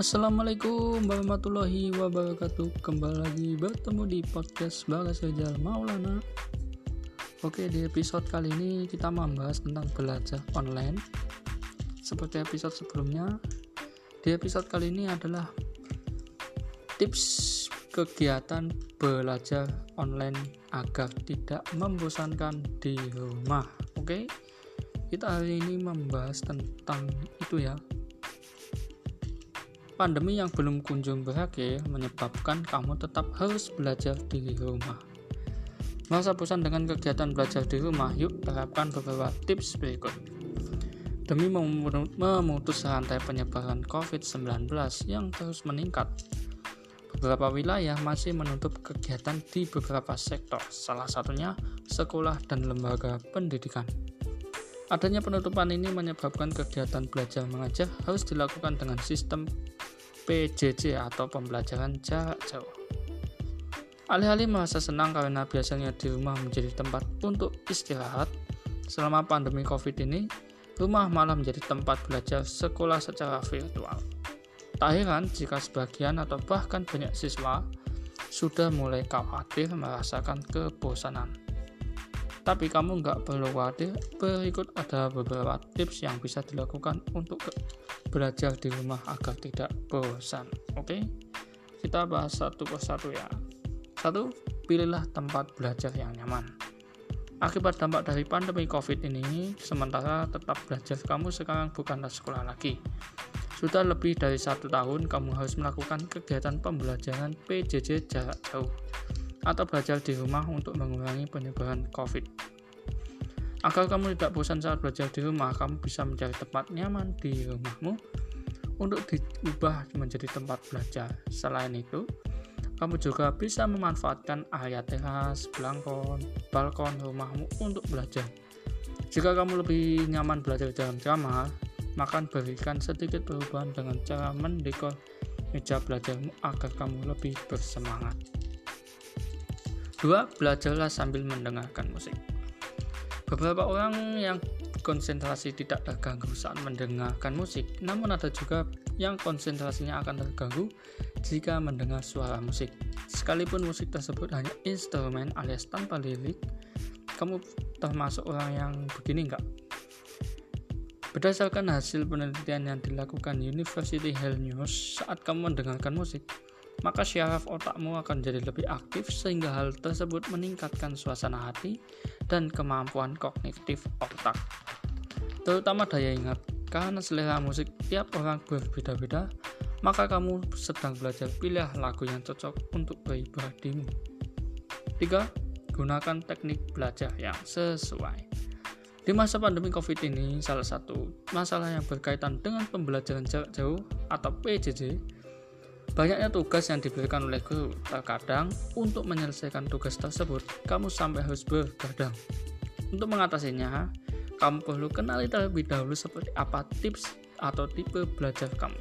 Assalamualaikum warahmatullahi wabarakatuh. Kembali lagi bertemu di podcast Bagas Rizal Maulana. Oke di episode kali ini kita membahas tentang belajar online. Seperti episode sebelumnya Di episode kali ini adalah Tips kegiatan belajar online agar tidak membosankan di rumah. Oke kita hari ini membahas tentang itu ya Pandemi yang belum kunjung berakhir menyebabkan kamu tetap harus belajar di rumah. Masa bosan dengan kegiatan belajar di rumah, yuk terapkan beberapa tips berikut. Demi memutus rantai penyebaran COVID-19 yang terus meningkat, beberapa wilayah masih menutup kegiatan di beberapa sektor, salah satunya sekolah dan lembaga pendidikan. Adanya penutupan ini menyebabkan kegiatan belajar mengajar harus dilakukan dengan sistem PJJ atau pembelajaran jarak jauh. Alih-alih merasa senang karena biasanya di rumah menjadi tempat untuk istirahat, selama pandemi COVID ini, rumah malah menjadi tempat belajar sekolah secara virtual. Tak heran jika sebagian atau bahkan banyak siswa sudah mulai khawatir merasakan kebosanan. Tapi kamu nggak perlu khawatir, berikut ada beberapa tips yang bisa dilakukan untuk belajar di rumah agar tidak bosan. Oke, kita bahas satu persatu ya. Satu, pilihlah tempat belajar yang nyaman. Akibat dampak dari pandemi COVID ini, sementara tetap belajar kamu sekarang bukanlah sekolah lagi. Sudah lebih dari satu tahun kamu harus melakukan kegiatan pembelajaran PJJ jarak jauh atau belajar di rumah untuk mengurangi penyebaran COVID. Agar kamu tidak bosan saat belajar di rumah, kamu bisa mencari tempat nyaman di rumahmu untuk diubah menjadi tempat belajar. Selain itu, kamu juga bisa memanfaatkan area teras, balkon, balkon rumahmu untuk belajar. Jika kamu lebih nyaman belajar dalam kamar, maka berikan sedikit perubahan dengan cara mendekor meja belajarmu agar kamu lebih bersemangat. 2. Belajarlah sambil mendengarkan musik. Beberapa orang yang konsentrasi tidak terganggu saat mendengarkan musik, namun ada juga yang konsentrasinya akan terganggu jika mendengar suara musik. Sekalipun musik tersebut hanya instrumen alias tanpa lirik, kamu termasuk orang yang begini enggak? Berdasarkan hasil penelitian yang dilakukan University Health News saat kamu mendengarkan musik, maka syaraf otakmu akan jadi lebih aktif sehingga hal tersebut meningkatkan suasana hati dan kemampuan kognitif otak. Terutama daya ingat, karena selera musik tiap orang berbeda-beda, maka kamu sedang belajar pilih lagu yang cocok untuk pribadimu. 3. Gunakan teknik belajar yang sesuai. Di masa pandemi COVID ini, salah satu masalah yang berkaitan dengan pembelajaran jarak jauh atau PJJ Banyaknya tugas yang diberikan oleh guru, terkadang untuk menyelesaikan tugas tersebut, kamu sampai harus bergadang. Untuk mengatasinya, kamu perlu kenali terlebih dahulu seperti apa tips atau tipe belajar kamu.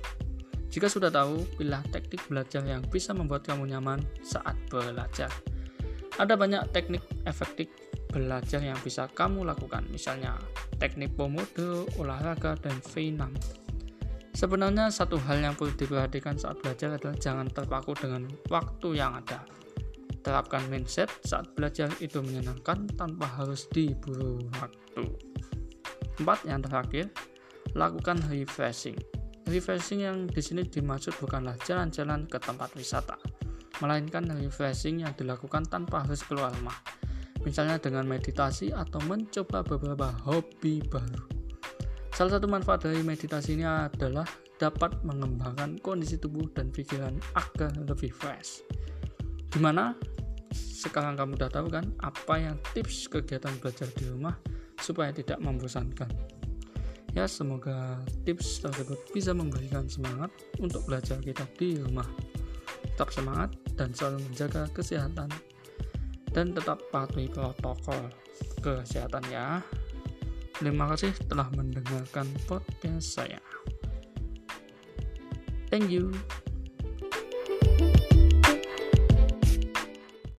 Jika sudah tahu, pilih teknik belajar yang bisa membuat kamu nyaman saat belajar. Ada banyak teknik efektif belajar yang bisa kamu lakukan, misalnya teknik Pomodoro, olahraga, dan V6. Sebenarnya satu hal yang perlu diperhatikan saat belajar adalah jangan terpaku dengan waktu yang ada. Terapkan mindset saat belajar itu menyenangkan tanpa harus diburu waktu. Empat yang terakhir, lakukan refreshing. Refreshing yang di sini dimaksud bukanlah jalan-jalan ke tempat wisata, melainkan refreshing yang dilakukan tanpa harus keluar rumah. Misalnya dengan meditasi atau mencoba beberapa hobi baru. Salah satu manfaat dari meditasi ini adalah dapat mengembangkan kondisi tubuh dan pikiran agar lebih fresh. Gimana? Sekarang kamu udah tahu kan apa yang tips kegiatan belajar di rumah supaya tidak membosankan. Ya, semoga tips tersebut bisa memberikan semangat untuk belajar kita di rumah. Tetap semangat dan selalu menjaga kesehatan dan tetap patuhi protokol kesehatan ya. Terima kasih telah mendengarkan podcast saya. Thank you.